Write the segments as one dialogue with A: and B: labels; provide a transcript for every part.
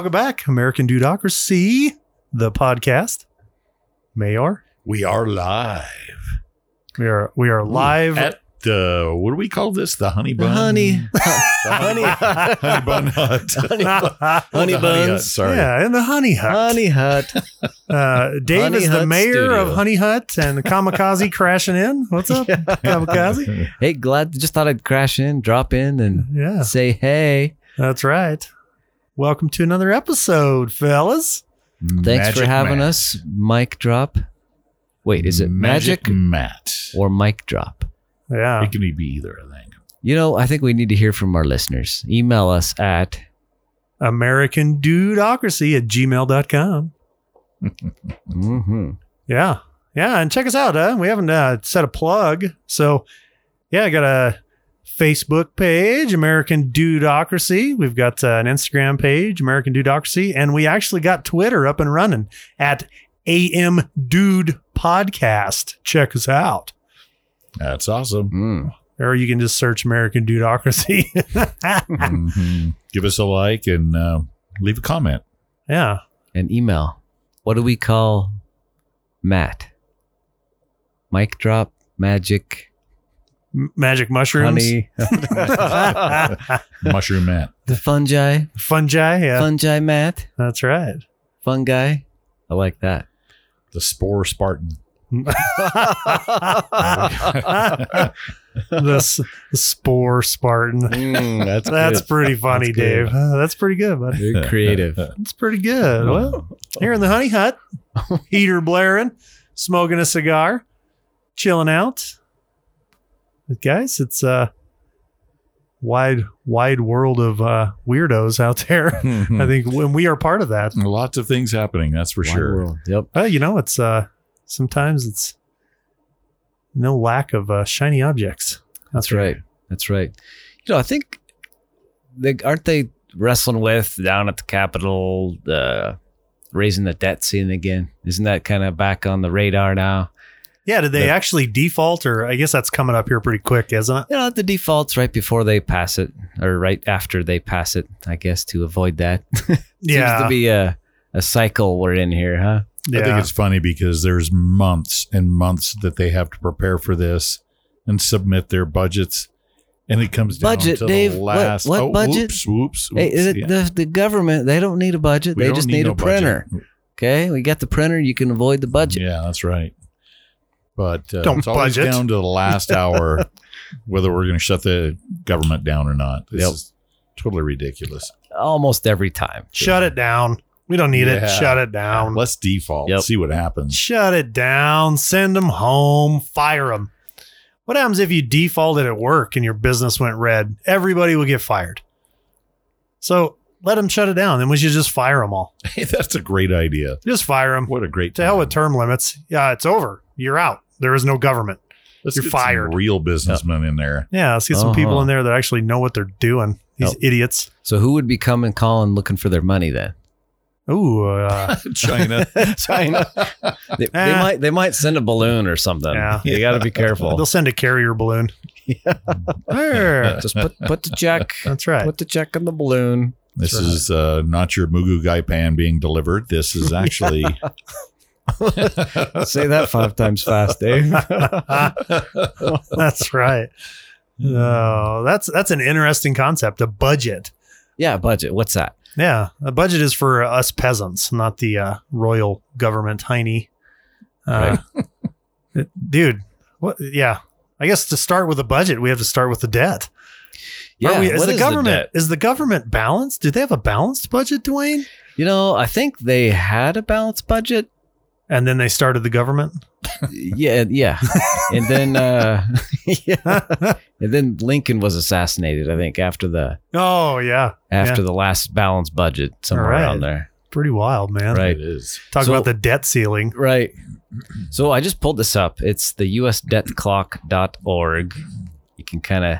A: Welcome back. American Dudocracy, the podcast. Mayor,
B: We are live
A: we are we are live.
B: at the what do we call this? The honey
C: The
B: bun,
C: honey,
B: The honey, honey bun hut.
C: honey,
A: yeah,
C: honey
B: hut,
C: buns,
B: sorry.
A: in the Honey Hut.
C: honey hut.
A: Uh, Dave
C: Honey
A: is the mayor
C: Studio.
A: of Honey Hut and Kamikaze crashing in. What's up, Kamikaze?
C: Hey, glad just thought I'd crash in, drop in, and
A: Yeah,
C: say hey.
A: that's right. Welcome to another episode, fellas.
C: Thanks
B: Magic
C: for having
B: Matt.
C: us. Mic drop. Wait, is it magic,
B: Matt?
C: or mic drop?
A: Yeah,
B: It can be either, I think.
C: You know, I think we need to hear from our listeners. Email us at
A: American Dudocracy at gmail.com.
C: mm-hmm.
A: Yeah. Yeah. And check us out. Huh? We haven't uh, set a plug. So, yeah, I got a Facebook page, American Dudocracy. We've got uh, an Instagram page, American Dudocracy. And we actually got Twitter up and running at AM Dude Podcast. Check us out.
B: That's awesome.
C: mm.
A: Or you can just search American Dudocracy.
B: Mhm. Give us a like and uh, leave a comment.
A: yeah.
C: an email. What do we call Matt? Mic drop, magic,
A: M- Magic mushrooms.
C: honey,
B: Mushroom Matt.
C: the fungi,
A: Fungi. Yeah.
C: fungi Matt,
A: That's right.
C: fungi. I like that.
B: The Spore Spartan.
A: the, s- the spore Spartan.
C: Mm, that's
A: That's
C: good.
A: pretty funny,
C: That's.
A: Dave. Uh, that's pretty good, bud.
C: Very creative.
A: That's pretty good. Well, here in the honey hut, heater blaring, smoking a cigar, chilling out. But guys, it's a wide, wide world of uh, weirdos out there. I think when we are part of that,
B: Lots of things happening, that's for
C: Wide
B: sure.
C: world. Yep.
A: well, you know, it's uh, sometimes it's no lack of uh, shiny objects.
C: That's right. That's right. You know, I think they aren't they wrestling with down at the Capitol, uh, raising the debt ceiling again. Isn't that kind of back on the radar now?
A: Yeah, did they
C: The-
A: actually default, or I guess that's coming up here pretty quick, isn't it?
C: You know, the default's right before they pass it, or right after they pass it. I guess to avoid that.
A: Yeah,
C: Seems to be a a cycle we're in here, huh?
A: yeah.
B: I think it's funny because there's months and months that they have to prepare for this and submit their budgets. And it comes down
C: Budget,
B: to
C: Dave.
B: the
C: What-
B: last.
C: what
B: oh,
C: budget?
B: Whoops, whoops,
C: Hey,
B: whoops,
C: the,
B: yeah.
C: the the government they don't need a budget.
B: We
C: they just
B: need
C: need,
B: no
C: a printer.
B: budget.
C: Okay, we got the printer. You can avoid the budget.
B: Yeah, that's right. But uh,
A: Don't
B: it's always
A: budget.
B: down to the last hour whether we're going to shut the government down or not. This
C: Yep.
B: is totally ridiculous.
C: Almost every time.
A: Shut it down. We don't need
B: Yeah.
A: it. Shut it down.
B: Let's default.
C: Yep.
B: See what happens.
A: Shut it down. Send them home. Fire them. What happens if you defaulted at work and your business went red? Everybody will get fired. So let them shut it down. Then we should just fire them all.
B: Hey, that's a great idea.
A: Just fire them.
B: What a great
A: To hell with term limits. Yeah, it's over. You're out. There is no government.
B: Let's
A: you're
B: get some
A: fired.
B: real businessmen in there.
A: Yeah, let's get some people
C: Uh-huh.
A: in there that actually know what they're doing. These
C: Yep.
A: idiots.
C: So who would be coming calling looking for their money then?
A: Ooh, uh,
B: China.
C: China. They, they
A: Eh.
C: might they might send a balloon or something.
A: Yeah.
C: You got to be careful.
A: they'll send a carrier balloon. There.
C: Just put put the check.
A: That's right.
C: Put the check in the balloon.
B: This
A: right.
B: is uh, not your Moo Goo Gai Pan being delivered. This is actually.
C: Say that five times fast, Dave.
A: that's right. Oh, that's that's an interesting concept. A budget.
C: yeah, budget. What's that?
A: Yeah, a budget is for us peasants, not the uh, royal government, Heine. Uh, dude, what? Yeah, I guess to start with a budget, we have to start with the debt.
C: Yeah,
A: we, is the
C: is
A: government
C: debt?
A: is the government balanced? Do they have a balanced budget, Dwayne?
C: You know, I think they had a balanced budget.
A: And then they started the government.
C: yeah, yeah. And then uh yeah. And then Lincoln was assassinated, I think, after the
A: Oh yeah,
C: after the last balanced budget, somewhere
A: All right.
C: around there.
A: pretty wild, man.
C: Right.
B: It is.
A: Talk
C: So-
A: about the debt ceiling.
C: Right. So I just pulled this up. It's the usdebtclock.org. You can kind of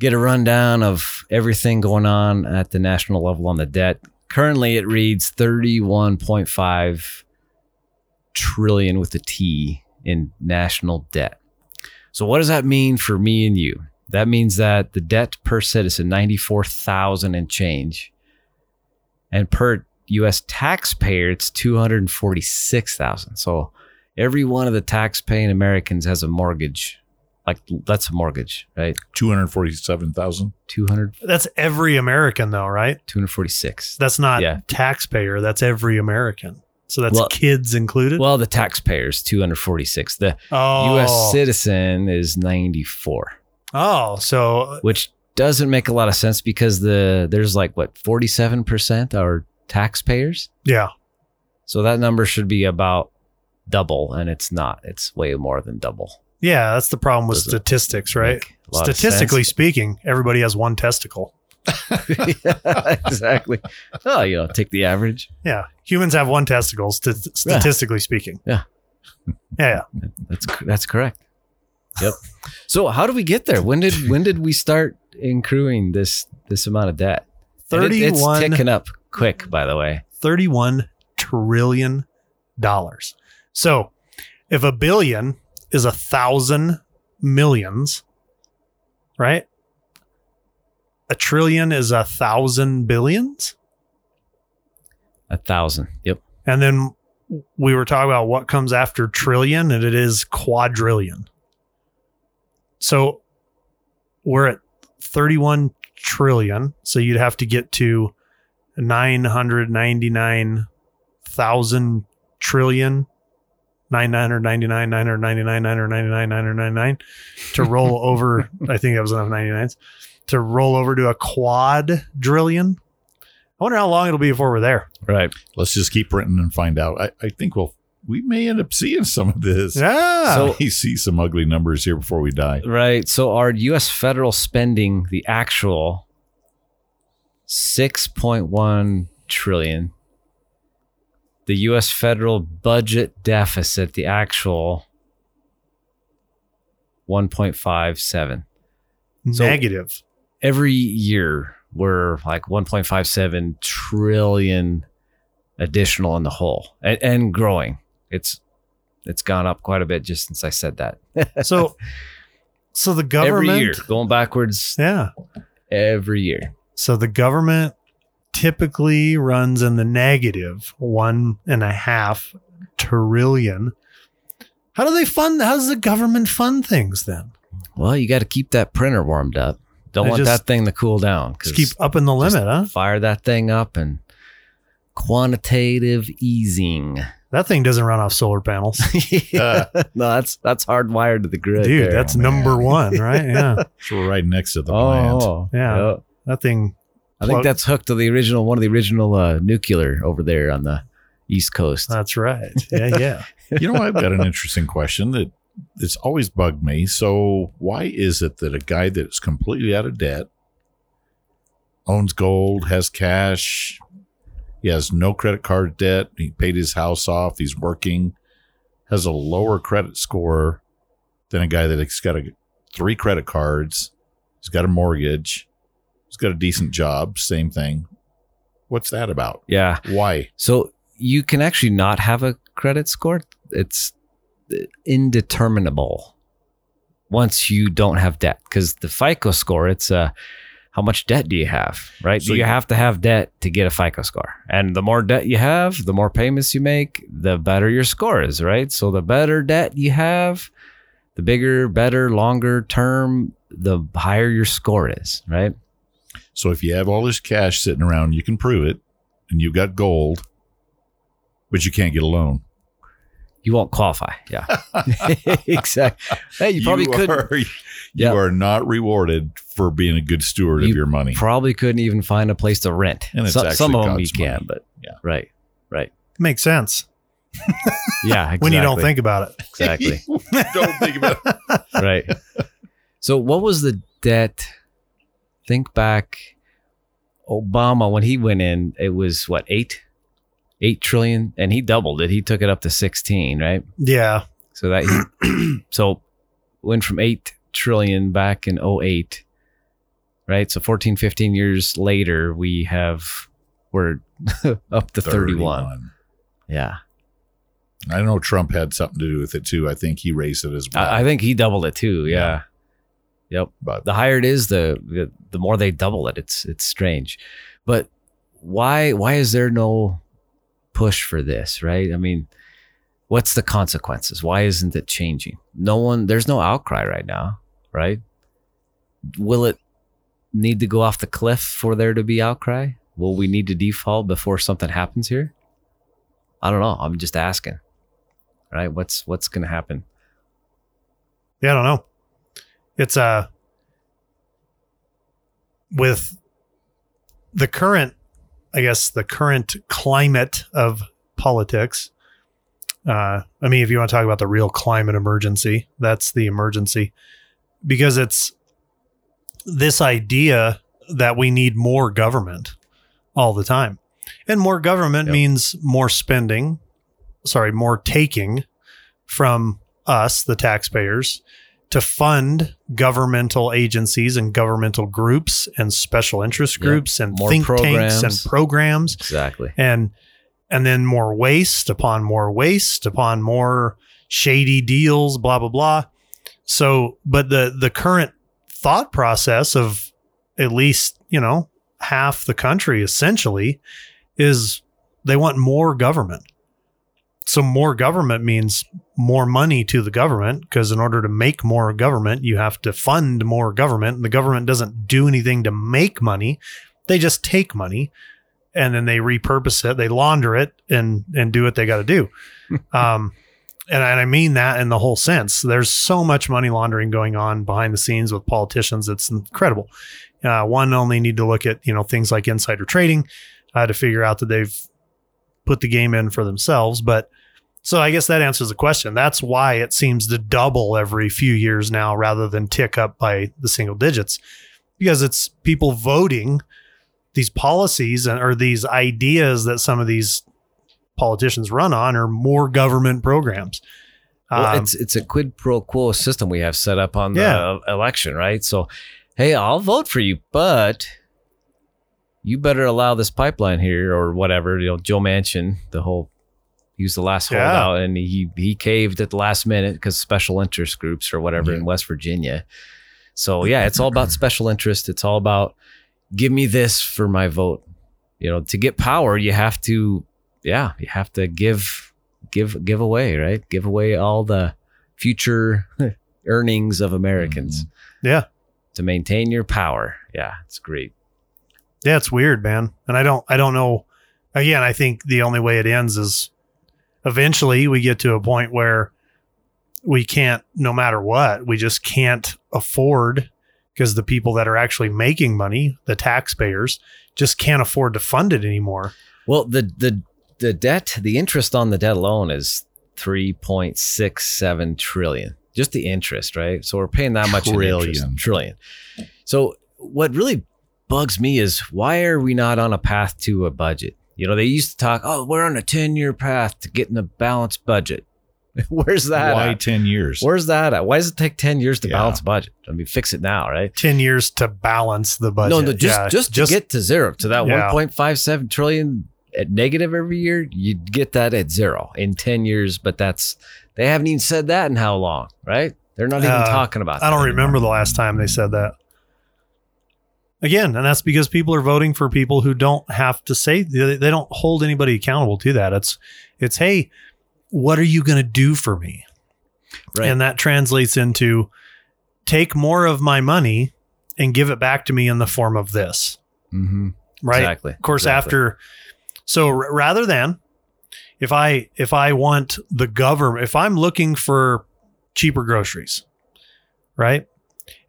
C: get a rundown of everything going on at the national level on the debt. Currently, it reads 31.5 trillion with a T in national debt. So what does that mean for me and you? That means that the debt per citizen, 94,000 and change. and per U.S. taxpayer, it's two hundred forty-six thousand. So every one of the tax-paying Americans has a mortgage. Like that's a mortgage, right?
B: Two hundred forty-seven thousand.
C: 200,
A: That's every American, though, right?
C: 246.
A: That's not
C: Yeah.
A: taxpayer. That's every American. So that's
C: Well-
A: kids included.
C: Well, the taxpayers, 246. The
A: oh,
C: U.S. citizen is 94,
A: Oh, so uh,
C: which doesn't make a lot of sense because the there's like what 47% are taxpayers.
A: yeah,
C: So that number should be about double, and it's not. It's way more than double.
A: yeah. That's the problem with
C: Doesn't
A: statistics, right?
C: Make a lot of
A: Statistically speaking, everybody has one testicle.
C: yeah, exactly. Oh, you know, take the average.
A: Yeah, humans have one testicle, st- statistically speaking.
C: Yeah.
A: yeah,
C: That's that's correct. Yep. So how did we get there? When did when did we start accruing this this amount of debt? And it- it's ticking up quick, by the way.
A: 31 trillion dollars. So, if a billion is a thousand millions, right? A trillion is a thousand billions.
C: A thousand. Yep.
A: And then we were talking about what comes after trillion, and it is quadrillion. So we're at 31 trillion. So you'd have to get to 999,000 trillion. 999, 999, 999, 999 to roll over. I think that was enough 99s to roll over to a quadrillion. I wonder how long it'll be before we're there.
C: Right.
B: Let's just keep printing and find out. I, I think we'll we may end up seeing some of this.
A: Yeah.
C: So-
B: we see some ugly numbers here before we die.
C: Right. So our US federal spending, the actual 6.1 trillion. The US federal budget deficit, the actual 1.57. So-
A: Negative.
C: Every year we're like 1.57 trillion additional in the hole and, and growing. It's it's gone up quite a bit just since I said that.
A: So, so the government.
C: every year going backwards
A: Yeah.
C: every year.
A: So the government typically runs in the negative one and a half trillion. How do they fund? How does the government fund things then?
C: Well, you got to keep that printer warmed up. Don't
A: They
C: want that thing to cool down.
A: Just keep upping the limit, huh?
C: Fire that thing up and quantitative easing.
A: That thing doesn't run off solar panels.
C: Yeah. no, that's that's hardwired to the grid.
A: Dude,
C: there.
A: that's
B: man.
A: number one, right? Yeah.
B: So we're right next to the plant.
C: oh,
A: Yeah. That thing.
C: I think that's hooked to the original one of the original uh, nuclear over there on the east coast.
A: That's right. Yeah, yeah.
B: You know, what? I've got an interesting question that it's always bugged me. So, why is it that a guy that's completely out of debt, owns gold, has cash, he has no credit card debt, he paid his house off, he's working, has a lower credit score than a guy that's got a, three credit cards, he's got a mortgage, he's got a decent job, same thing. What's that about?
C: yeah.
B: Why?
C: So you can actually not have a credit score. It's indeterminable once you don't have debt because the FICO score, it's uh, how much debt do you have, right?
B: So
C: you
B: you-
C: have to have debt to get a FICO score. And the more debt you have, the more payments you make, the better your score is, right? So the better debt you have, the bigger, better, longer term, the higher your score is, right?
B: So if you have all this cash sitting around, you can prove it, and you've got gold, but you can't get a loan.
C: You won't qualify. Yeah. exactly. Hey, you probably could
B: Are, you
C: Yeah.
B: are not rewarded for being a good steward
C: You
B: of your money.
C: probably couldn't even find a place to rent.
B: And it's
C: So- some of them you
B: God's
C: can,
B: money.
C: but
B: Yeah.
C: right, right,
A: Makes sense
C: yeah. Exactly.
A: when you don't think about it.
C: exactly,
B: Don't think about it.
C: right. So, what was the debt? Think back, Obama when he went in, it was what eight, eight trillion, and he doubled it. He took it up to sixteen, right?
A: Yeah.
C: So that he, so went from 8 trillion back in 08 right so 14 15 years later we have we're up to 31, yeah
B: I know Trump had something to do with it too. I think he raised it as well.
C: I, I think he doubled it too yeah. yep
B: but
C: the higher it is the, the the more they double it it's it's strange but why why is there no push for this, right? I mean, what's the consequences? Why isn't it changing? No one there's no outcry right now, right? Will it need to go off the cliff for there to be outcry? Will we need to default before something happens here? I don't know. I'm just asking. Right? What's what's going to happen?
A: Yeah, I don't know. It's uh with the current, I guess, the current climate of politics. Uh, I mean, if you want to talk about the real climate emergency, that's the emergency because it's this idea that we need more government all the time. And more government
C: Yep.
A: means more spending, sorry, more taking from us, the taxpayers, to fund governmental agencies and governmental groups and special interest
C: Yep.
A: groups and
C: More
A: think tanks and programs
C: Exactly.
A: and and then more waste upon more waste upon more shady deals blah blah blah so but the the current thought process of at least you know half the country essentially is they want more government so more government means more money to the government because in order to make more government you have to fund more government and the government doesn't do anything to make money they just take money and then they repurpose it, they launder it, and and do what they got to do. um, and, I- and I mean that in the whole sense. There's so much money laundering going on behind the scenes with politicians. It's incredible. Uh, one only need to look at you know things like insider trading uh, to figure out that they've put the game in for themselves. But so I guess that answers the question. That's why it seems to double every few years now rather than tick up by the single digits because it's people voting these policies and or these ideas that some of these politicians run on are more government programs.
C: Well,
A: Um,
C: it's it's a quid pro quo system we have set up on the
A: Yeah.
C: election, right? So, hey, I'll vote for you, but you better allow this pipeline here or whatever. You know, Joe Manchin, the whole he was the last
A: Yeah.
C: holdout, and he he caved at the last minute because special interest groups or whatever in West Virginia. So yeah, it's all about special interest. It's all about give me this for my vote. You know, to get power, you have to, yeah, you have to give give give away, right? Give away all the future earnings of Americans mm-hmm.
A: yeah,
C: to maintain your power. Yeah, it's great.
A: Yeah, it's weird, man. And I don't, I don't know. Again, I think the only way it ends is eventually we get to a point where we can't, no matter what, we just can't afford because the people that are actually making money, the taxpayers, just can't afford to fund it anymore.
C: Well, the the the debt, the interest on the debt alone is three point six seven trillion. Just the interest, right? So we're paying that much in interest.
B: Trillion.
C: Trillion. So what really bugs me is why are we not on a path to a budget? You know, they used to talk, oh, we're on a 10 year path to getting a balanced budget. Where's that?
B: Why
C: at?
B: 10 years?
C: Where's that at? Why does it take 10 years to
B: Yeah.
C: balance a budget? I mean, fix it now, right?
A: 10 years to balance the budget.
C: No, no, just
A: Yeah,
C: just to get to zero to that
A: Yeah.
C: 1.57 trillion at negative every year, you'd get that at zero in 10 years. But that's they haven't even said that in how long, right? They're not even
A: Uh,
C: talking about.
A: I don't
C: that
A: remember the last time they said that. Again, and that's because people are voting for people who don't have to say they don't hold anybody accountable to that. It's it's hey, what are you going to do for me?
C: Right.
A: And that translates into take more of my money and give it back to me in the form of this.
C: Mhm.
A: Right?
C: Exactly.
A: Of course,
C: Exactly.
A: after so r- rather than if I if I want the government, if I'm looking for cheaper groceries, right,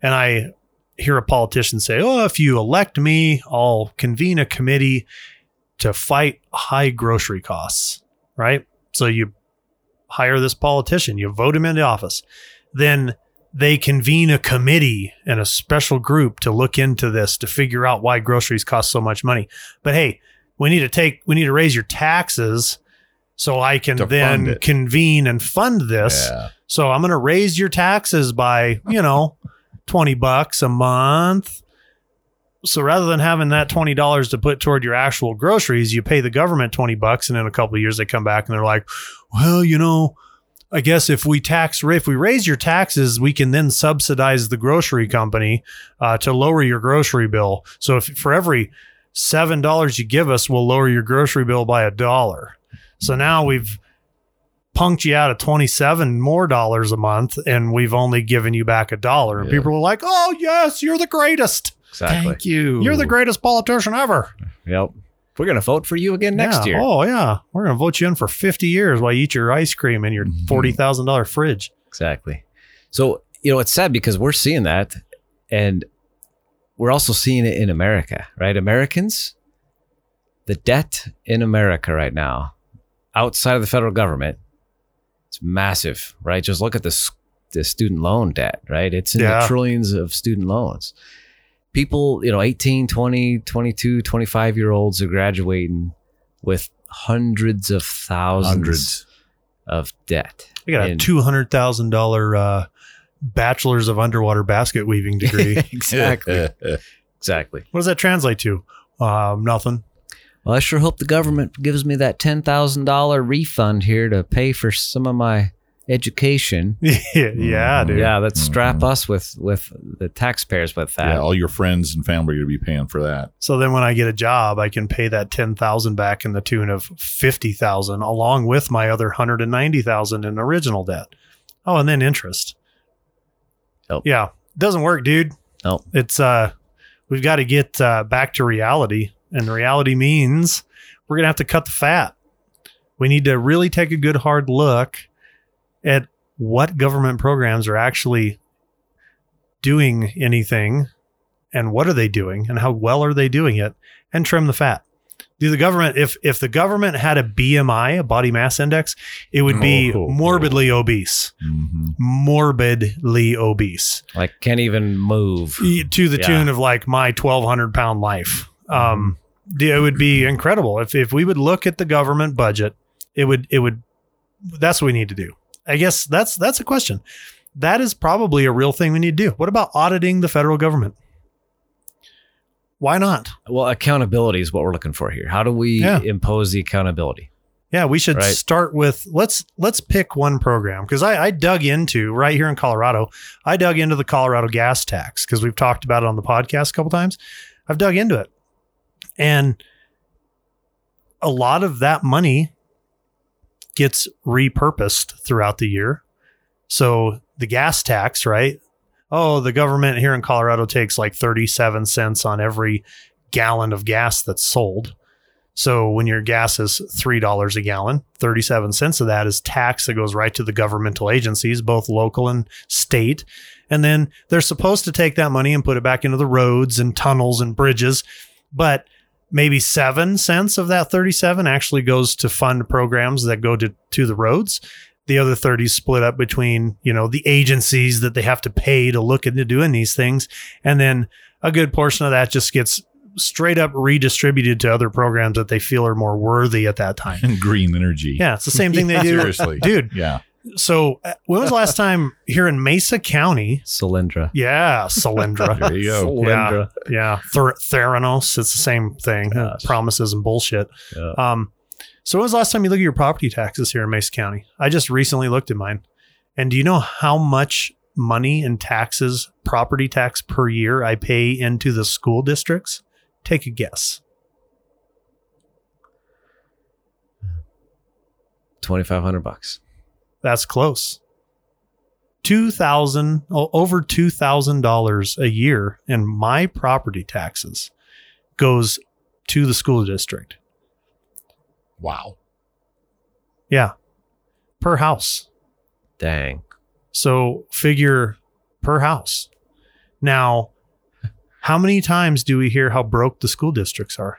A: and I hear a politician say, "Oh, if you elect me, I'll convene a committee to fight high grocery costs," right? So you hire this politician, you vote him into office, then they convene a committee and a special group to look into this to figure out why groceries cost so much money. But hey, we need to take we need to raise your taxes so I can then convene and fund this.
B: Yeah.
A: So I'm going to raise your taxes by, you know, 20 bucks a month. So rather than having that $20 to put toward your actual groceries, you pay the government 20 bucks and in a couple of years they come back and they're like, "Well, you know, I guess if we tax if we raise your taxes, we can then subsidize the grocery company uh, to lower your grocery bill. So if for every seven dollars you give us we'll lower your grocery bill by a dollar. So now we've punked you out of 27 more dollars a month and we've only given you back a dollar. And
B: Yeah.
A: people are like, oh, yes, you're the greatest.
C: Exactly.
B: Thank you.
A: You're the greatest politician ever.
C: Yep. We're gonna vote for you again next
A: Yeah.
C: year.
A: Oh, yeah. We're going to vote you in for 50 years while you eat your ice cream in your
B: Mhm.
A: $40,000 fridge.
C: Exactly. So, you know, it's sad because we're seeing that and we're also seeing it in America, right? Americans, the debt in America right now, outside of the federal government, it's massive, right? Just look at the, the student loan debt, right? It's in
A: Yeah.
C: the trillions of student loans. People, you know, 18, 20, 22, 25 year olds are graduating with hundreds of thousands
B: hundreds.
C: of debt.
A: I got a $200,000 uh, bachelor's of underwater basket weaving degree.
C: exactly. Exactly.
A: what does that translate to? Um, nothing.
C: Well, I sure hope the government gives me that ten thousand dollar refund here to pay for some of my education.
A: yeah, yeah, dude.
C: Yeah, let's strap
B: Mhm.
C: us with with the taxpayers with that.
B: yeah, all your friends and family are going to be paying for that.
A: So then when I get a job, I can pay that 10,000 back in the tune of 50,000 along with my other 190,000 in original debt. Oh, and then interest.
C: Nope.
A: Yeah. Doesn't work, dude.
C: Nope.
A: It's uh we've got to get uh, back to reality and reality means we're going to have to cut the fat. We need to really take a good hard look at what government programs are actually doing anything and what are they doing and how well are they doing it and trim the fat. Do the government if if the government had a BMI, a body mass index, it would be
B: Oh.
A: morbidly obese.
B: hmm
A: Morbidly obese.
C: Like can't even move.
A: To the
C: Yeah.
A: tune of like my 1200 pound life. Um it would be incredible if if we would look at the government budget, it would it would that's what we need to do. I guess that's that's a question. That is probably a real thing we need to do. What about auditing the federal government? Why not?
C: Well, accountability is what we're looking for here. How do we
A: Yeah.
C: impose the accountability?
A: Yeah, we should
C: Right.
A: start with let's let's pick one program because I, I dug into right here in Colorado. I dug into the Colorado gas tax because we've talked about it on the podcast a couple times. I've dug into it, and a lot of that money gets repurposed throughout the year. So the gas tax, right? Oh, the government here in Colorado takes like 37 cents on every gallon of gas that's sold. So when your gas is $3 a gallon, 37 cents of that is tax that goes right to the governmental agencies, both local and state. And then they're supposed to take that money and put it back into the roads and tunnels and bridges. But maybe seven cents of that 37 actually goes to fund programs that go to, to the roads. The other 30 split up between, you know, the agencies that they have to pay to look into doing these things. And then a good portion of that just gets straight up redistributed to other programs that they feel are more worthy at that time.
B: And green energy.
A: Yeah, it's the same thing they do.
B: Seriously.
A: Dude,
B: Yeah.
A: So uh, when was the last time here in Mesa County?
C: Solyndra.
A: Yeah, Solyndra.
B: There you go.
C: Solyndra.
A: yeah, Ther- Theranos. It's the same thing.
C: Gosh.
A: Promises and bullshit.
C: Yeah.
A: Um, so when was the last time you looked at your property taxes here in Mesa County? I just recently looked at mine. And do you know how much money in taxes, property tax per year I pay into the school districts? Take a guess.
C: Twenty five hundred bucks.
A: That's close. Two thousand over two thousand dollars a year in my property taxes goes to the school district.
B: Wow.
A: Yeah, per house.
C: Dang.
A: So figure per house. Now, how many times do we hear how broke the school districts are?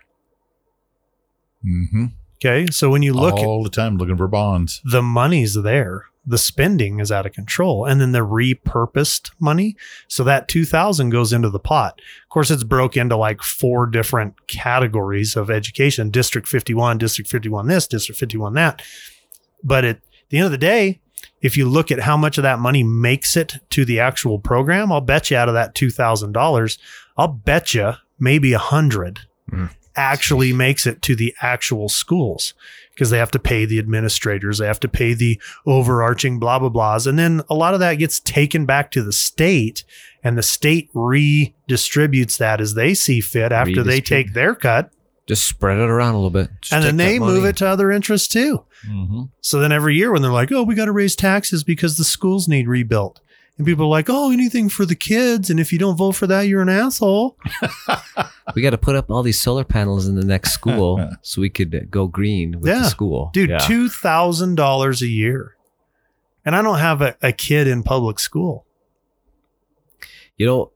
B: hmm
A: Okay, so when you look
B: all the time looking for bonds.
A: the money's there the spending is out of control and then the repurposed money so that 2000 goes into the pot of course it's broke into like four different categories of education district 51 district 51 this district 51 that but at the end of the day if you look at how much of that money makes it to the actual program i'll bet you out of that $2000 i'll bet you maybe a hundred
C: Mm.
A: Actually makes it to the actual schools because they have to pay the administrators, they have to pay the overarching blah blah blahs, and then a lot of that gets taken back to the state, and the state redistributes that as they see fit after they take their cut,
C: Just spread it around a little bit. Just
A: and then they move it to other interests too.
C: Mm-hmm.
A: So then every year when they're like, oh, we got to raise taxes because the schools need rebuilt. And people are like, oh, anything for the kids. And if you don't vote for that, you're an asshole.
C: We got to put up all these solar panels in the next school so we could go green with
A: Yeah.
C: the school.
A: Dude,
C: Yeah.
A: $2,000 a year. And I don't have a, a kid in public school.
C: you know,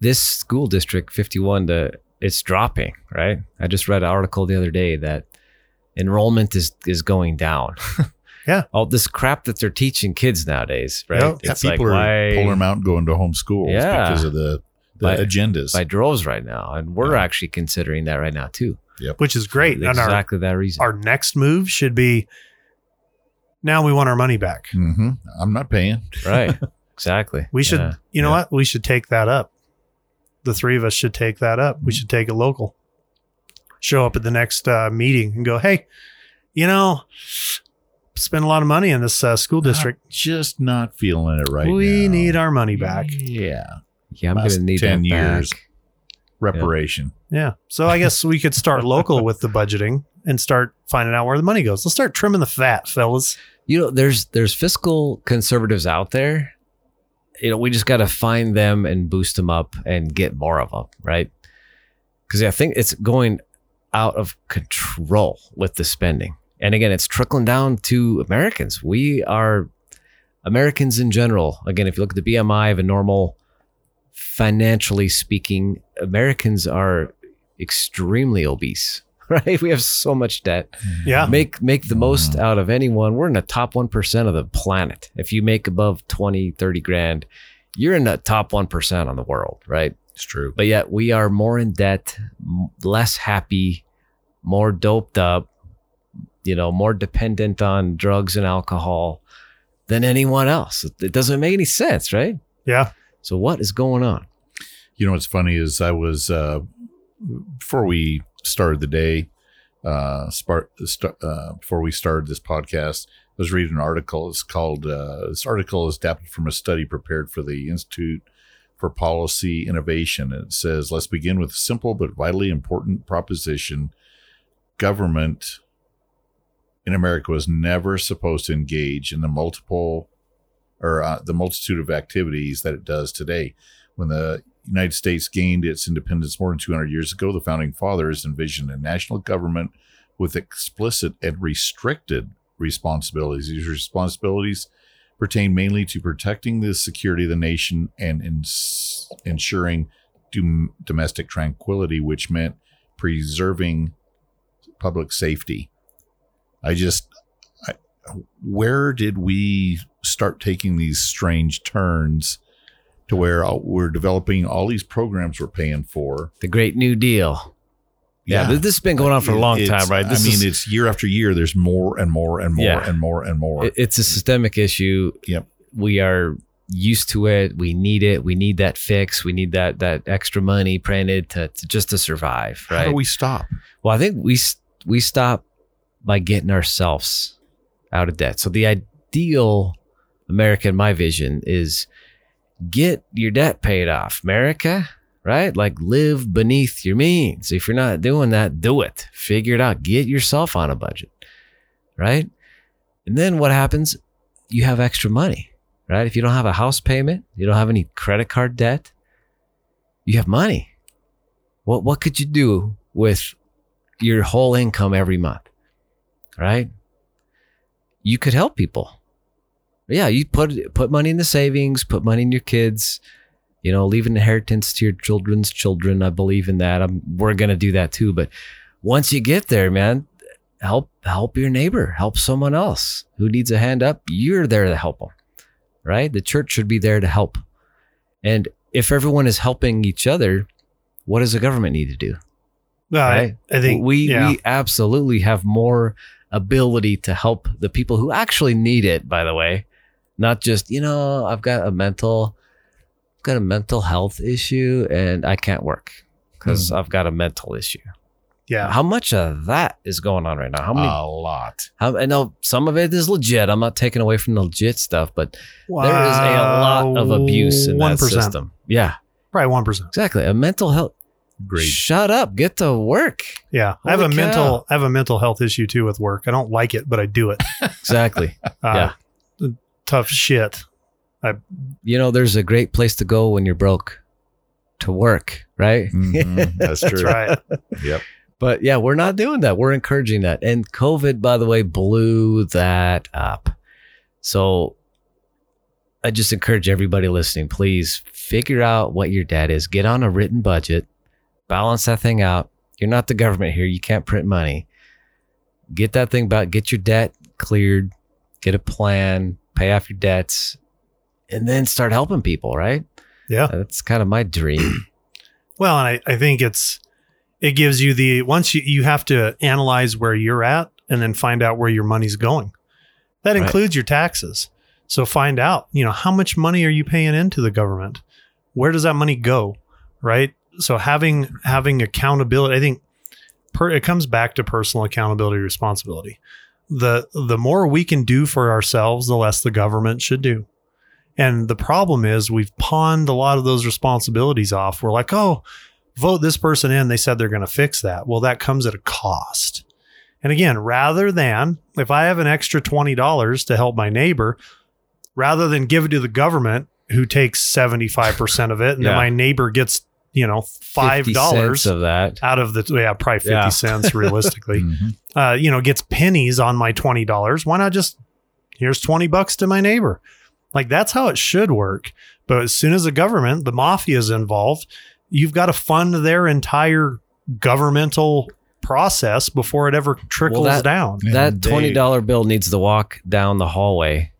C: this school district 51, the it's dropping, right? I just read an article the other day that enrollment is is going down.
A: Yeah.
C: All this crap that they're teaching kids nowadays, right?
A: Yep.
B: Yeah,
C: It's
B: people
C: like,
B: are
C: why-
B: pulling them out and going to home schools
C: Yeah.
B: because of the, the
C: By-
B: agendas.
C: by droves right now, and we're
B: Yeah.
C: actually considering that right now too. Yep.
A: which is great. And our,
C: exactly that reason.
A: our next move should be now we want our money back.
B: hmm I'm not paying.
C: right? Exactly.
A: We should,
C: Yeah.
A: you know
B: Yeah.
A: what? We should take that up. The three of us should take that up. We should take a local, show up at the next uh, meeting and go, hey, you know, spend a lot of money in this uh, school district.
B: I'm just not feeling it right
A: we
B: now.
A: need our money back.
B: Yeah.
C: Yeah, I'm gonna need
B: 10
C: that
B: years.
C: back.
B: Reparation.
A: Yeah. So I guess we could start local with the budgeting and start finding out where the money goes. Let's start trimming the fat, fellas.
C: You know, there's there's fiscal conservatives out there. You know, we just got to find them and boost them up and get more of them, right? Because I think it's going out of control with the spending, and again, it's trickling down to Americans. We are Americans in general. Again, if you look at the BMI of a normal, financially speaking, Americans are extremely obese. Right? We have so much debt
A: Yeah.
C: make make the most mm. out of anyone we're in the top 1% of the planet if you make above 20 30 grand you're in the top 1% on the world right
B: It's true.
C: but yet we are more in debt less happy more doped up you know more dependent on drugs and alcohol than anyone else it it doesn't make any sense right
A: Yeah.
C: so what is going on
B: You know what's funny is I was uh, before we started the day, uh, spark, st- uh, before we started this podcast, I was reading an article. It's called uh, this article is adapted from a study prepared for the Institute for Policy Innovation. It says, "Let's begin with a simple but vitally important proposition: government." In America, was never supposed to engage in the multiple or uh, the multitude of activities that it does today when the United States gained its independence more than 200 years ago, the founding fathers envisioned a national government with explicit and restricted responsibilities. These responsibilities pertain mainly to protecting the security of the nation and ins- ensuring dom- domestic tranquility, which meant preserving public safety. I just, I, where did we start taking these strange turns? to where we're developing all these programs we're paying for.
C: the great new deal yeah, this this has been going on for a long
B: It's-
C: time right
B: I mean,
C: is-
B: it's year after year. There's more and more and more
C: Yeah.
B: and more and more.
C: It's a systemic issue.
B: Yep.
C: We are used to it. We need it. We need that fix. We need that that extra money printed to, to just to survive.
B: How
C: Right.
B: do we stop?
C: well, I think we we stop by getting ourselves out of debt. So the ideal America, in my vision, is get your debt paid off, America. Right? Like live beneath your means. If you're not doing that, do it. Figure it out. Get yourself on a budget. Right? And then what happens? You have extra money, right? If you don't have a house payment, you don't have any credit card debt, you have money. What what could you do with your whole income every month? Right? You could help people. Yeah, you put put money in the savings, put money in your kids, you know, leave an inheritance to your children's children. I believe in that. I'm, we're gonna do that too. But once you get there, man, help help your neighbor, help someone else who needs a hand up. You're there to help them, right? The church should be there to help. And if everyone is helping each other, what does the government need to do?
A: I-
C: right?
A: I, think
C: we
A: yeah.
C: we absolutely have more ability to help the people who actually need it. By the way, not just you know I've got a mental, I've got a mental health issue and I can't work because hmm. I've got a mental issue.
A: Yeah.
C: How much of that is going on right now? How many?
B: a lot.
C: how, I know some of it is legit. I'm not taking away from the legit stuff, but there is a lot of abuse in that
A: 1%.
C: system. Yeah,
A: Probably 1%.
C: exactly. A mental health.
B: Great.
C: Shut up. Get to work.
A: Yeah. I have a
C: cow.
A: mental I have a mental health issue too with work. I don't like it, but I do it.
C: Exactly.
A: Uh, Tough shit.
C: I you know, there's a great place to go when you're broke to work, right?
B: Mhm, That's true.
A: That's right.
B: Yep.
C: But yeah, we're not doing that. We're encouraging that. And COVID, by the way, blew that up. So I just encourage everybody listening, please figure out what your debt is. Get on a written budget, balance that thing out. You're not the government here. You can't print money. Get that thing back, get your debt cleared, get a plan, pay off your debts, and then start helping people, right?
A: Yeah.
C: That's kind of my dream.
A: Well, and I, I think it's it gives you the once you you have to analyze where you're at and then find out where your money's going. That
C: Right.
A: includes your taxes. So find out, you know, how much money are you paying into the government? Where does that money go? Right? So having having accountability, I think per, it comes back to personal accountability responsibility. The the more we can do for ourselves, the less the government should do. And the problem is we've pawned a lot of those responsibilities off. We're like, oh, vote this person in. They said they're going to fix that. Well, that comes at a cost. And again, rather than if I have an extra $20 to help my neighbor, rather than give it to the government who takes 75% of it and
C: Yeah.
A: then my neighbor gets, you know, 5
C: 50
A: dollars
C: cents of that.
A: out of the yeah, probably 50
C: Yeah.
A: cents realistically.
B: Mhm.
A: uh, you know, gets pennies on my twenty dollars. Why not just here's twenty bucks to my neighbor? Like that's how it should work. But as soon as the government, the mafia is involved, you've got to fund their entire governmental process before it ever trickles
C: that-
A: down.
C: That twenty dollar bill needs to walk down the hallway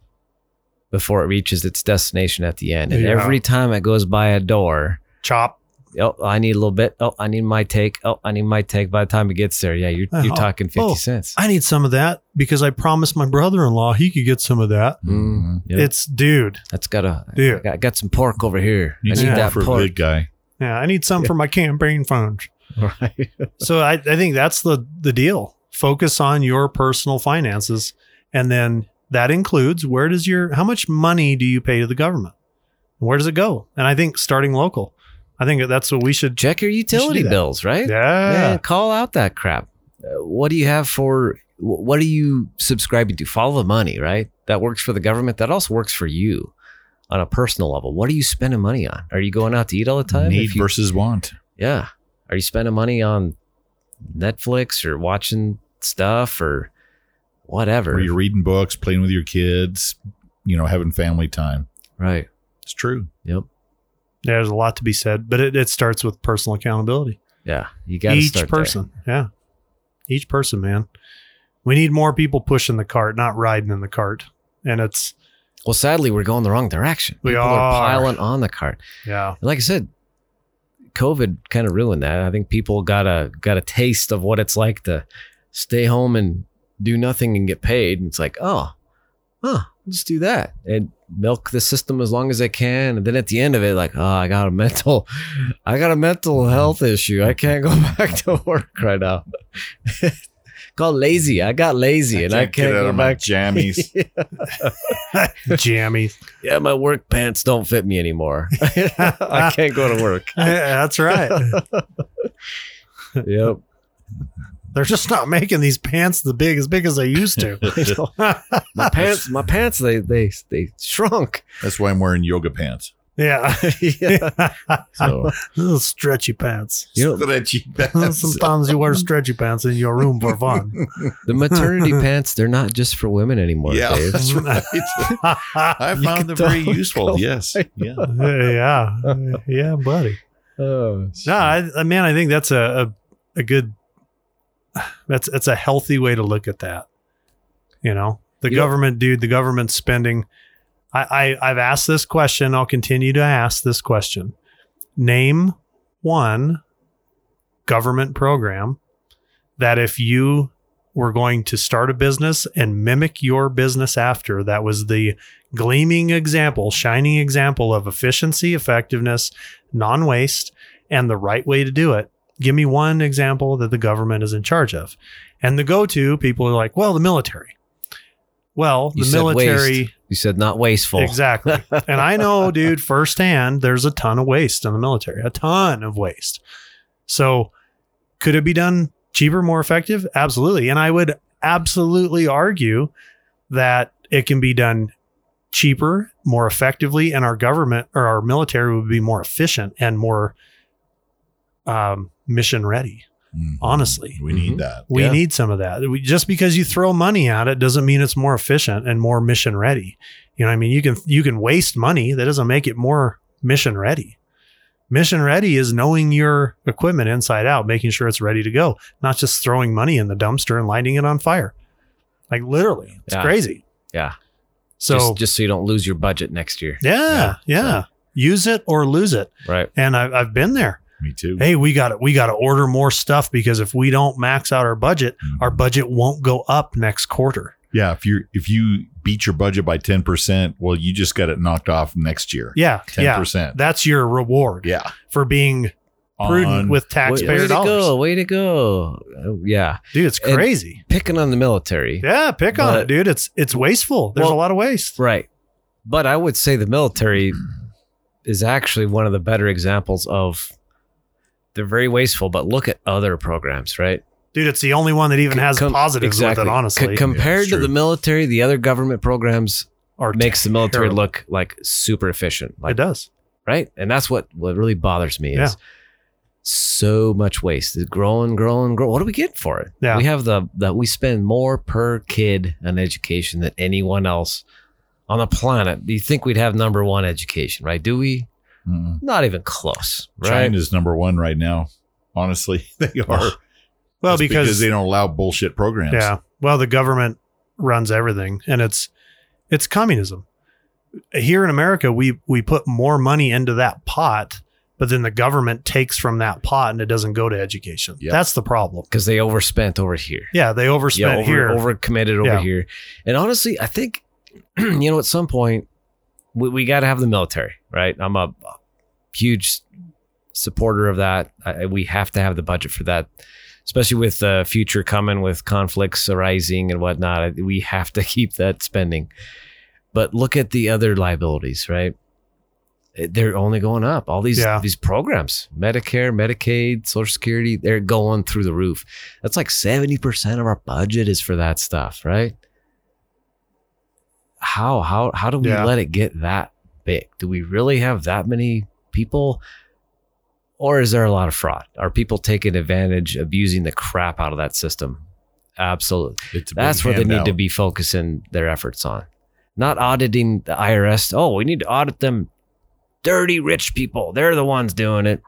C: before it reaches its destination at the end. And
A: Yeah.
C: every time it goes by a door,
A: Chop.
C: Oh, I need a little bit. Oh, I need my take. Oh, I need my take. By the time it gets there, yeah, you're you're
A: Oh,
C: talking fifty
A: oh.
C: cents.
A: I need some of that because I promised my brother-in-law he could get some of that.
C: Mm, yep.
A: It's dude.
C: That's got a.
A: Dude.
C: I got, I got some pork over here.
B: You
C: I
B: need
C: need that
B: for a big guy.
A: Yeah, I need some for my campaign funds.
C: Right.
A: so I, I think that's the the deal. Focus on your personal finances, and then that includes where does your how much money do you pay to the government? Where does it go? And I think starting local. I think that's what we should.
C: Check your utility bills, right?
A: Yeah,
C: Man, call out that crap. Uh, what do you have for? What are you subscribing to? Follow the money, right? That works for the government. That also works for you on a personal level. What are you spending money on? Are you going out to eat all the time?
B: Need
C: you-
B: versus want.
C: yeah. Are you spending money on Netflix or watching stuff or whatever?
B: Or you're reading books, playing with your kids, you know, having family time.
C: right.
B: It's true.
C: Yep.
A: There's a lot to be said, but it, it starts with personal accountability.
C: Yeah. You got
A: Each
C: start there.
A: person, yeah, each person, man. We need more people pushing the cart, not riding in the cart. And it's
C: Well, sadly, we're going the wrong direction.
A: We
C: People
A: are.
C: piling on the cart.
A: yeah,
C: like I said, COVID kind of ruined that. I think people got a got a taste of what it's like to stay home and do nothing and get paid. And it's like, oh, huh, just do that and milk the system as long as I can. And then at the end of it, like, oh, I got a mental, I got a mental health issue. I can't go back to work right now. Called lazy. I got lazy and I can't
B: out
C: go
B: of my
C: back.
B: jammies.
A: jammy.
C: yeah, my work pants don't fit me anymore. I can't go to work.
A: That's right.
C: Yep.
A: They're just not making these pants the big as big as they used to.
C: my pants my pants they they they shrunk
B: That's why I'm wearing yoga pants.
A: yeah.
C: yeah.
B: So
A: Little stretchy pants.
C: you know
B: stretchy pants.
A: Sometimes you wear stretchy pants in your room for fun.
C: the maternity pants they're not just for women anymore
B: yeah,
C: Dave.
B: that's right. I found them very useful.
C: go-
B: Yes. Yeah.
A: yeah. Yeah, buddy.
C: oh
A: No, I, I man, I think that's a, a a good that's that's a healthy way to look at that. You know, the
C: You
A: government, dude, the government's spending. I, I I've asked this question. I'll continue to ask this question. Name one government program that if you were going to start a business and mimic your business after, that was the gleaming example, shining example of efficiency, effectiveness, non waste, and the right way to do it. Give me one example that the government is in charge of. And the go-to people are like, well, the military. Well,
C: You
A: the military
C: waste. You said not wasteful.
A: Exactly. and I know, dude, firsthand, there's a ton of waste in the military, a ton of waste. So could it be done cheaper, more effective? Absolutely. And I would absolutely argue that it can be done cheaper, more effectively, and our government or our military would be more efficient and more um, mission ready.
B: Mhm.
A: Honestly.
B: we need
C: Mhm.
B: that.
A: We
C: Yeah.
A: need some of that. We, just because you throw money at it doesn't mean it's more efficient and more mission ready. You know, what I mean, you can you can waste money. That doesn't make it more mission ready. Mission ready is knowing your equipment inside out, making sure it's ready to go, not just throwing money in the dumpster and lighting it on fire. Like literally, it's
C: Yeah.
A: crazy.
C: Yeah.
A: So
C: just, just so you don't lose your budget next year.
A: yeah,
C: Yeah.
A: yeah, use it or lose it.
C: Right.
A: And I've I've been there.
B: Me too.
A: Hey, we got to we got to order more stuff because if we don't max out our budget,
B: Mhm.
A: our budget won't go up next quarter.
B: yeah, if you if you beat your budget by ten percent, well, you just got it knocked off next year.
A: Yeah,
B: ten
A: yeah.
B: percent.
A: That's your reward
B: Yeah,
A: for being prudent
B: On-
A: with
C: Way,
A: taxpayer
C: way to
A: dollars.
C: go. Way to go. Oh, yeah.
A: Dude, it's
C: And-
A: crazy.
C: Picking on the military.
A: yeah, pick on it, dude. It's it's wasteful. There's
C: Well-
A: a lot of waste.
C: Right. But I would say the military is actually one of the better examples of they're very wasteful, but look at other programs, right?
A: Dude, it's the only one that even has
C: Com-
A: positives
C: exactly.
A: with it,
C: Co-
A: honestly.
C: compared
B: it's
C: to the military, the other government programs
A: or
C: makes the military
A: terrible.
C: look like super efficient. Like, it
A: does.
C: right? And that's what what really bothers me
A: Yeah.
C: is so much waste. It's growing, growing, growing. What do we get for it?
A: Yeah.
C: We have the that we spend more per kid on education than anyone else on the planet. Do you think we'd have number one education, right? Do we?
B: Mm-mm.
C: Not even close, right?
B: China's number one right now. Honestly, they are.
A: Well,
B: That's
A: because,
B: they don't allow bullshit programs.
A: yeah, well, the government runs everything, and it's it's communism. Here in America, we we put more money into that pot, but then the government takes from that pot, and it doesn't go to education.
B: Yep.
A: That's the problem.
C: Because they overspent over here.
A: Yeah, they overspent
C: yeah, over,
A: here.
C: over committed over
A: Yeah.
C: here. And honestly, I think you know at some point we, we got to have the military, right? I'm a huge supporter of that. I, we have to have the budget for that, especially with the future coming with conflicts arising and whatnot. We have to keep that spending. But look at the other liabilities, right? Eh, they're only going up. All these
A: Yeah.
C: these programs, Medicare, Medicaid, Social Security, they're going through the roof. That's like 70% of our budget is for that stuff, right? How how how do we
A: Yeah.
C: let it get that big? Do we really have that many people? Or is there a lot of fraud? Are people taking advantage, abusing the crap out of that system? Absolutely.
B: It's
C: That's where they need to be focusing their efforts on. Not auditing the IRS. Oh, we need to audit them dirty rich people. They're the ones doing it.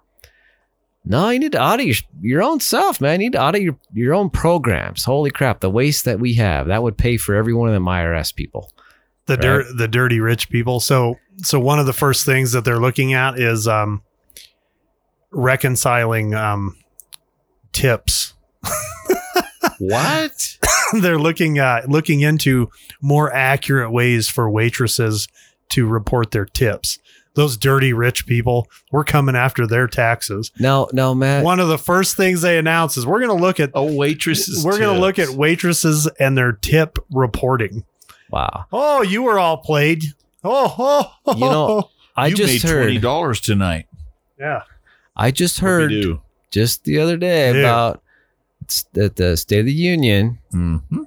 C: No, you need to audit your, your own self, man. You need to audit your, your own programs. Holy crap, the waste that we have. That would pay for every one of them IRS people.
A: The
C: Right.
A: dirt the dirty rich people so so one of the first things that they're looking at is um reconciling um tips
B: what?
A: they're looking at looking into more accurate ways for waitresses to report their tips those dirty rich people we're coming after their taxes
C: no no Matt.
A: one of the first things they announce is we're going to look at
B: A waitress.
A: we're going to look at waitresses and their tip reporting
C: Wow.
A: oh you were all played oh, oh, oh.
C: You know, I
B: you
C: just
B: made twenty dollars tonight.
A: yeah
C: I just
B: Heard.
C: heard just the other day
A: Yeah.
C: about s- at the State of the Union.
B: Mm-hmm.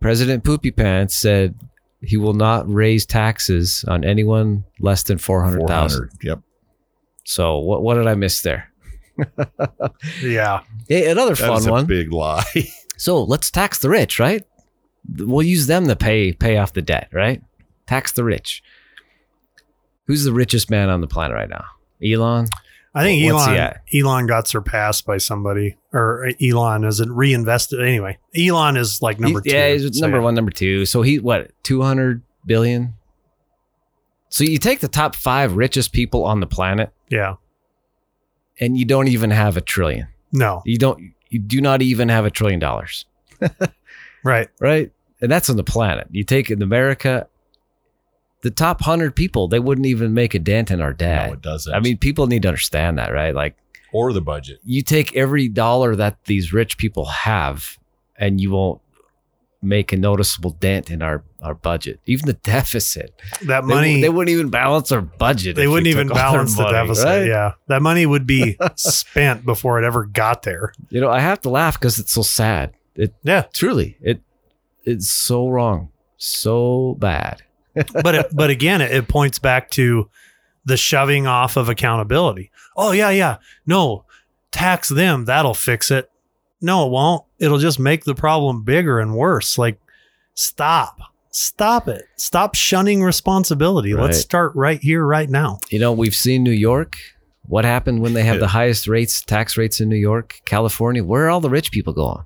C: President Poopy Pants said he will not raise taxes on anyone less than four hundred thousand.
B: Yep.
C: So what what did I miss there?
A: yeah
C: Hey, another
B: That
C: fun
B: is a
C: one.
B: big lie.
C: So let's tax the rich, right? We'll use them to pay pay off the debt, right? Tax the rich. Who's the richest man on the planet right now? Elon.
A: I think
C: What's
A: Elon? Elon got surpassed by somebody, or Elon isn't reinvested anyway. Elon is like number
C: He-
A: two.
C: Yeah, he's
A: So,
C: number
A: yeah.
C: one, number two. So he what two hundred billion. So you take the top five richest people on the planet,
A: Yeah,
C: and you don't even have a trillion.
A: no,
C: You don't. You do not even have a trillion dollars,
A: right?
C: right? And that's on the planet. You take in America, the top hundred people, they wouldn't even make a dent in our debt.
B: No, it doesn't.
C: I mean, people need to understand that, right? Like,
B: or the budget.
C: you take every dollar that these rich people have and you won't make a noticeable dent in our, our budget, even the deficit.
A: That money,
C: they
A: they,
C: wouldn't even balance our budget. They
A: wouldn't even
C: took all their
A: balance the deficit.
C: right?
A: Yeah. That money would be spent before it ever got there.
C: You know, I have to laugh because it's so sad. It
A: Yeah.
C: truly it it's so wrong, so bad.
A: but it, but again, it, it points back to the shoving off of accountability. Oh yeah, yeah. No, tax them. That'll fix it. No, it won't. It'll just make the problem bigger and worse. Like, stop, stop it. Stop shunning responsibility. Let's start right here, right now.
C: You know, we've seen New York. What happened when they have the highest rates, tax rates in New York, California? Where are all the rich people going?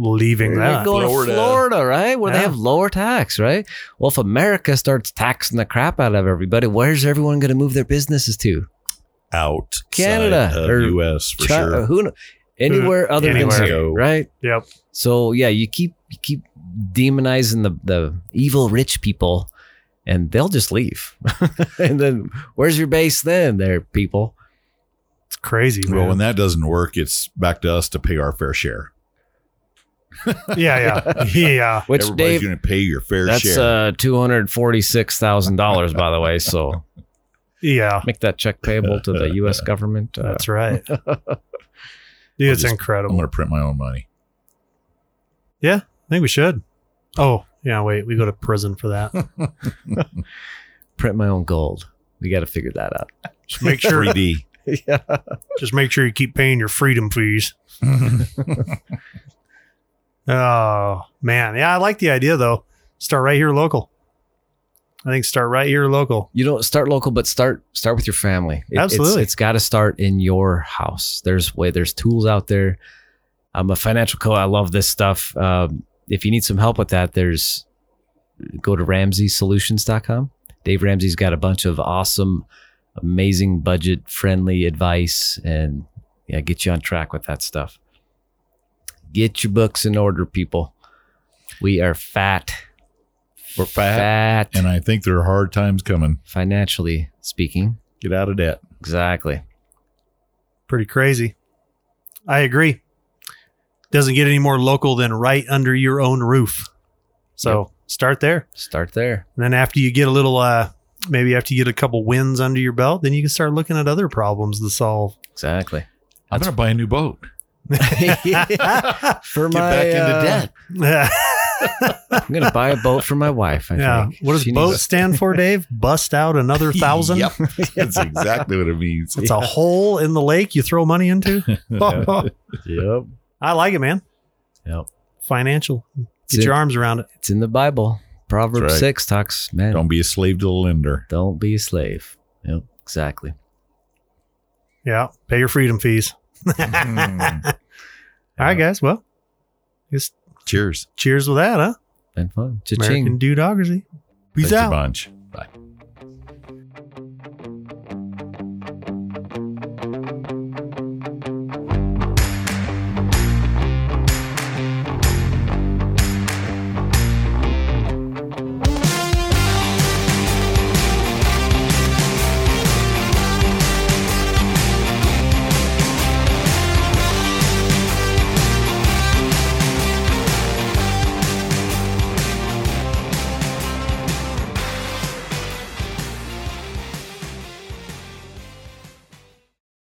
A: Leaving
C: They're
A: that.
C: going
B: Florida.
C: to Florida, right? Where they have lower tax, right? Well, if America starts taxing the crap out of everybody, where's everyone going to move their businesses to?
B: Out
C: Canada
B: of
C: or
B: U.S. for
C: Chi-
B: sure.
C: Who? kn- Anywhere uh, other
A: Anywhere.
C: than here, right?
A: Yep.
C: So yeah, you keep you keep demonizing the the evil rich people, and they'll just leave. and then where's your base then, there, people?
A: It's crazy,
B: Well, when that doesn't work, it's back to us to pay our fair share.
A: Yeah, yeah, yeah.
C: Which
B: Everybody's
C: Dave,
B: going to pay your fair
C: that's
B: share.
C: uh two hundred forty six thousand dollars, by the way. So
A: Yeah,
C: make that check payable to the U.S. government. Uh,
A: that's right. Dude, it's
B: just- I'm going to print my own money.
A: Yeah, I think we should. Oh, yeah, wait. We go to prison for that.
C: print my own gold. We got to figure that out.
A: Just make sure
B: 3D.
C: yeah.
A: just make sure you keep paying your freedom fees. Oh, man. Yeah, I like the idea though. Start right here local. I think start right here local.
C: you know start local but start start with your family It-
A: Absolutely.
C: it's, it's got to start in your house there's way there's tools out there i'm a financial coach i love this stuff um, if you need some help with that there's go to ramseysolutions.com dave ramsey's got a bunch of awesome amazing budget friendly advice and yeah get you on track with that stuff get your books in order people we are fat
B: We're fat,
C: fat
B: and I think there are hard times coming.
C: financially speaking.
B: Get out of debt.
C: Exactly.
A: Pretty crazy. I agree. Doesn't get any more local than right under your own roof. So start there.
C: Start there.
A: And then after you get a little uh maybe after you get a couple wins under your belt, then you can start looking at other problems to solve.
C: Exactly.
B: I'm going to buy a new boat.
C: For
B: Get
C: my
B: back into
C: uh,
B: debt.
A: yeah.
C: I'm gonna buy a boat for my wife. I think.
A: What does
C: She
A: boat
C: needs-
A: stand for, Dave? Bust out another thousand?
B: Yep. That's exactly what it means.
A: It's a hole in the lake you throw money into.
C: Yep.
A: I like it, man.
C: Yep.
A: Financial.
C: It's
A: Get your
C: in,
A: arms around it.
C: it's in the Bible. Proverbs
B: right.
C: six talks, man. Don't,
B: Don't be a slave to the lender.
C: Don't be a slave. Yep. Exactly.
A: Yeah. Pay your freedom fees.
B: Mm.
A: All right, guys. Well, just
B: Cheers.
A: cheers with that, huh?
C: Been fun. Cha-ching.
A: American Dudocracy. Peace
B: Thanks a
A: out.
B: bunch. Bye.